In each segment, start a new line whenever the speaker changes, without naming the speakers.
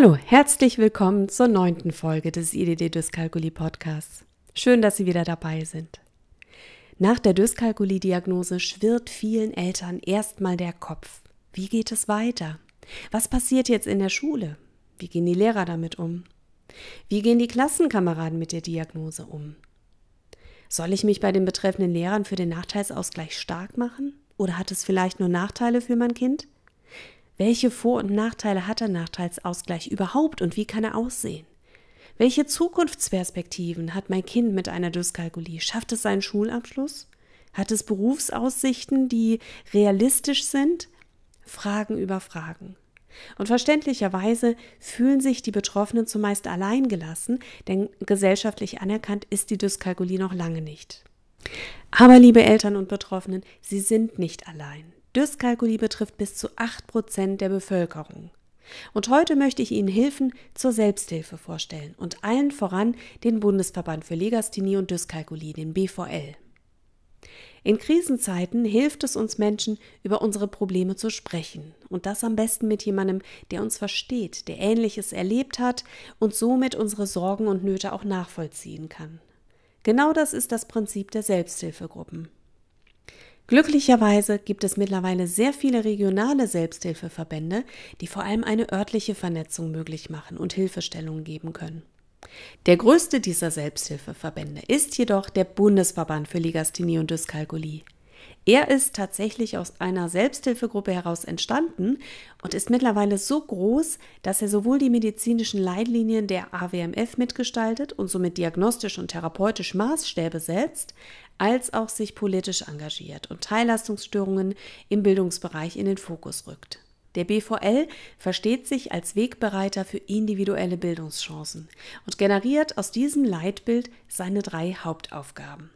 Hallo, herzlich willkommen zur neunten Folge des IDD Dyskalkulie Podcasts. Schön, dass Sie wieder dabei sind. Nach der Dyskalkulie-Diagnose schwirrt vielen Eltern erstmal der Kopf. Wie geht es weiter? Was passiert jetzt in der Schule? Wie gehen die Lehrer damit um? Wie gehen die Klassenkameraden mit der Diagnose um? Soll ich mich bei den betreffenden Lehrern für den Nachteilsausgleich stark machen? Oder hat es vielleicht nur Nachteile für mein Kind? Welche Vor- und Nachteile hat der Nachteilsausgleich überhaupt und wie kann er aussehen? Welche Zukunftsperspektiven hat mein Kind mit einer Dyskalkulie? Schafft es seinen Schulabschluss? Hat es Berufsaussichten, die realistisch sind? Fragen über Fragen. Und verständlicherweise fühlen sich die Betroffenen zumeist alleingelassen, denn gesellschaftlich anerkannt ist die Dyskalkulie noch lange nicht. Aber liebe Eltern und Betroffenen, sie sind nicht allein. Dyskalkulie betrifft bis zu 8 Prozent der Bevölkerung. Und heute möchte ich Ihnen Hilfen zur Selbsthilfe vorstellen und allen voran den Bundesverband für Legasthenie und Dyskalkulie, den BVL. In Krisenzeiten hilft es uns Menschen, über unsere Probleme zu sprechen. Und das am besten mit jemandem, der uns versteht, der Ähnliches erlebt hat und somit unsere Sorgen und Nöte auch nachvollziehen kann. Genau das ist das Prinzip der Selbsthilfegruppen. Glücklicherweise gibt es mittlerweile sehr viele regionale Selbsthilfeverbände, die vor allem eine örtliche Vernetzung möglich machen und Hilfestellungen geben können. Der größte dieser Selbsthilfeverbände ist jedoch der Bundesverband für Legasthenie und Dyskalkulie. Er ist tatsächlich aus einer Selbsthilfegruppe heraus entstanden und ist mittlerweile so groß, dass er sowohl die medizinischen Leitlinien der AWMF mitgestaltet und somit diagnostisch und therapeutisch Maßstäbe setzt, als auch sich politisch engagiert und Teilleistungsstörungen im Bildungsbereich in den Fokus rückt. Der BVL versteht sich als Wegbereiter für individuelle Bildungschancen und generiert aus diesem Leitbild seine drei Hauptaufgaben.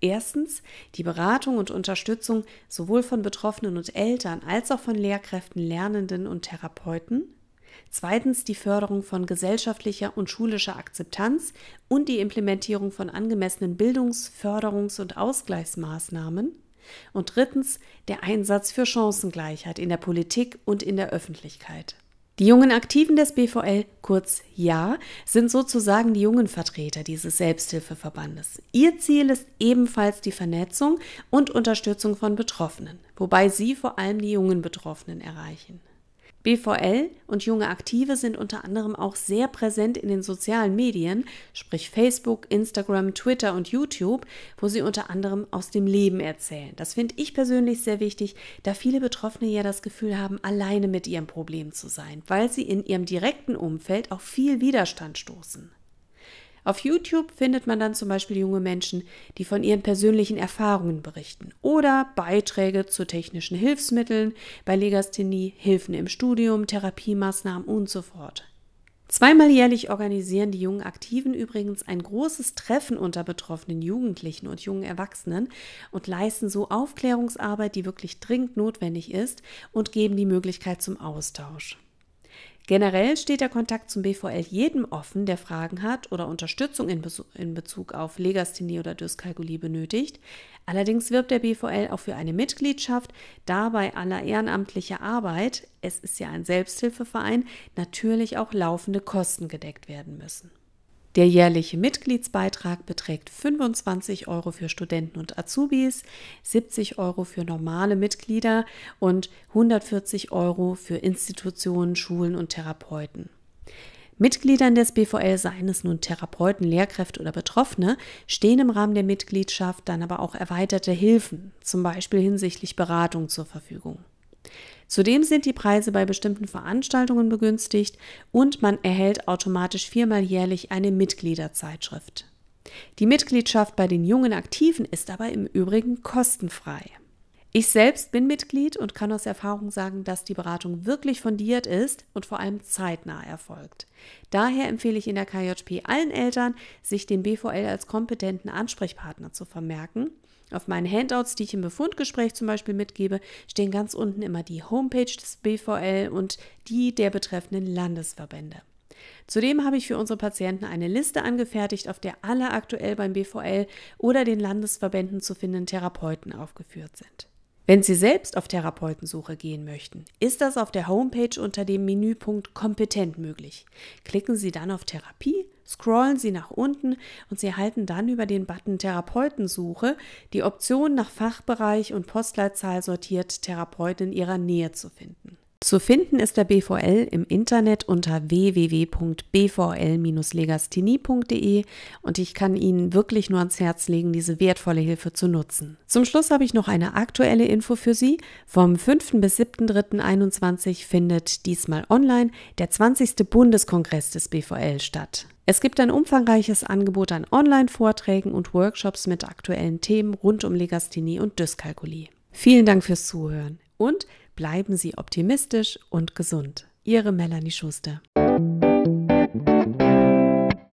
Erstens die Beratung und Unterstützung sowohl von Betroffenen und Eltern als auch von Lehrkräften, Lernenden und Therapeuten. Zweitens die Förderung von gesellschaftlicher und schulischer Akzeptanz und die Implementierung von angemessenen Bildungs-, Förderungs- und Ausgleichsmaßnahmen. Und drittens der Einsatz für Chancengleichheit in der Politik und in der Öffentlichkeit. Die jungen Aktiven des BVL, kurz JA, sind sozusagen die jungen Vertreter dieses Selbsthilfeverbandes. Ihr Ziel ist ebenfalls die Vernetzung und Unterstützung von Betroffenen, wobei sie vor allem die jungen Betroffenen erreichen. BVL und junge Aktive sind unter anderem auch sehr präsent in den sozialen Medien, sprich Facebook, Instagram, Twitter und YouTube, wo sie unter anderem aus dem Leben erzählen. Das finde ich persönlich sehr wichtig, da viele Betroffene ja das Gefühl haben, alleine mit ihrem Problem zu sein, weil sie in ihrem direkten Umfeld auf viel Widerstand stoßen. Auf YouTube findet man dann zum Beispiel junge Menschen, die von ihren persönlichen Erfahrungen berichten oder Beiträge zu technischen Hilfsmitteln bei Legasthenie, Hilfen im Studium, Therapiemaßnahmen und so fort. Zweimal jährlich organisieren die jungen Aktiven übrigens ein großes Treffen unter betroffenen Jugendlichen und jungen Erwachsenen und leisten so Aufklärungsarbeit, die wirklich dringend notwendig ist und geben die Möglichkeit zum Austausch. Generell steht der Kontakt zum BVL jedem offen, der Fragen hat oder Unterstützung in, in Bezug auf Legasthenie oder Dyskalkulie benötigt. Allerdings wirbt der BVL auch für eine Mitgliedschaft, da bei aller ehrenamtlicher Arbeit, es ist ja ein Selbsthilfeverein, natürlich auch laufende Kosten gedeckt werden müssen. Der jährliche Mitgliedsbeitrag beträgt 25 Euro für Studenten und Azubis, 70 Euro für normale Mitglieder und 140 Euro für Institutionen, Schulen und Therapeuten. Mitgliedern des BVL, seien es nun Therapeuten, Lehrkräfte oder Betroffene, stehen im Rahmen der Mitgliedschaft dann aber auch erweiterte Hilfen, zum Beispiel hinsichtlich Beratung zur Verfügung. Zudem sind die Preise bei bestimmten Veranstaltungen begünstigt und man erhält automatisch viermal jährlich eine Mitgliederzeitschrift. Die Mitgliedschaft bei den jungen Aktiven ist aber im Übrigen kostenfrei. Ich selbst bin Mitglied und kann aus Erfahrung sagen, dass die Beratung wirklich fundiert ist und vor allem zeitnah erfolgt. Daher empfehle ich in der KJP allen Eltern, sich den BVL als kompetenten Ansprechpartner zu vermerken auf meinen Handouts, die ich im Befundgespräch zum Beispiel mitgebe, stehen ganz unten immer die Homepage des BVL und die der betreffenden Landesverbände. Zudem habe ich für unsere Patienten eine Liste angefertigt, auf der alle aktuell beim BVL oder den Landesverbänden zu findenden Therapeuten aufgeführt sind. Wenn Sie selbst auf Therapeutensuche gehen möchten, ist das auf der Homepage unter dem Menüpunkt Kompetent möglich. Klicken Sie dann auf Therapie, scrollen Sie nach unten und Sie erhalten dann über den Button Therapeutensuche die Option nach Fachbereich und Postleitzahl sortiert Therapeuten in Ihrer Nähe zu finden. Zu finden ist der BVL im Internet unter www.bvl-legasthenie.de und ich kann Ihnen wirklich nur ans Herz legen, diese wertvolle Hilfe zu nutzen. Zum Schluss habe ich noch eine aktuelle Info für Sie. Vom 5. bis 7.3.21 findet diesmal online der 20. Bundeskongress des BVL statt. Es gibt ein umfangreiches Angebot an Online-Vorträgen und Workshops mit aktuellen Themen rund um Legasthenie und Dyskalkulie. Vielen Dank fürs Zuhören und bleiben Sie optimistisch und gesund. Ihre Melanie Schuster.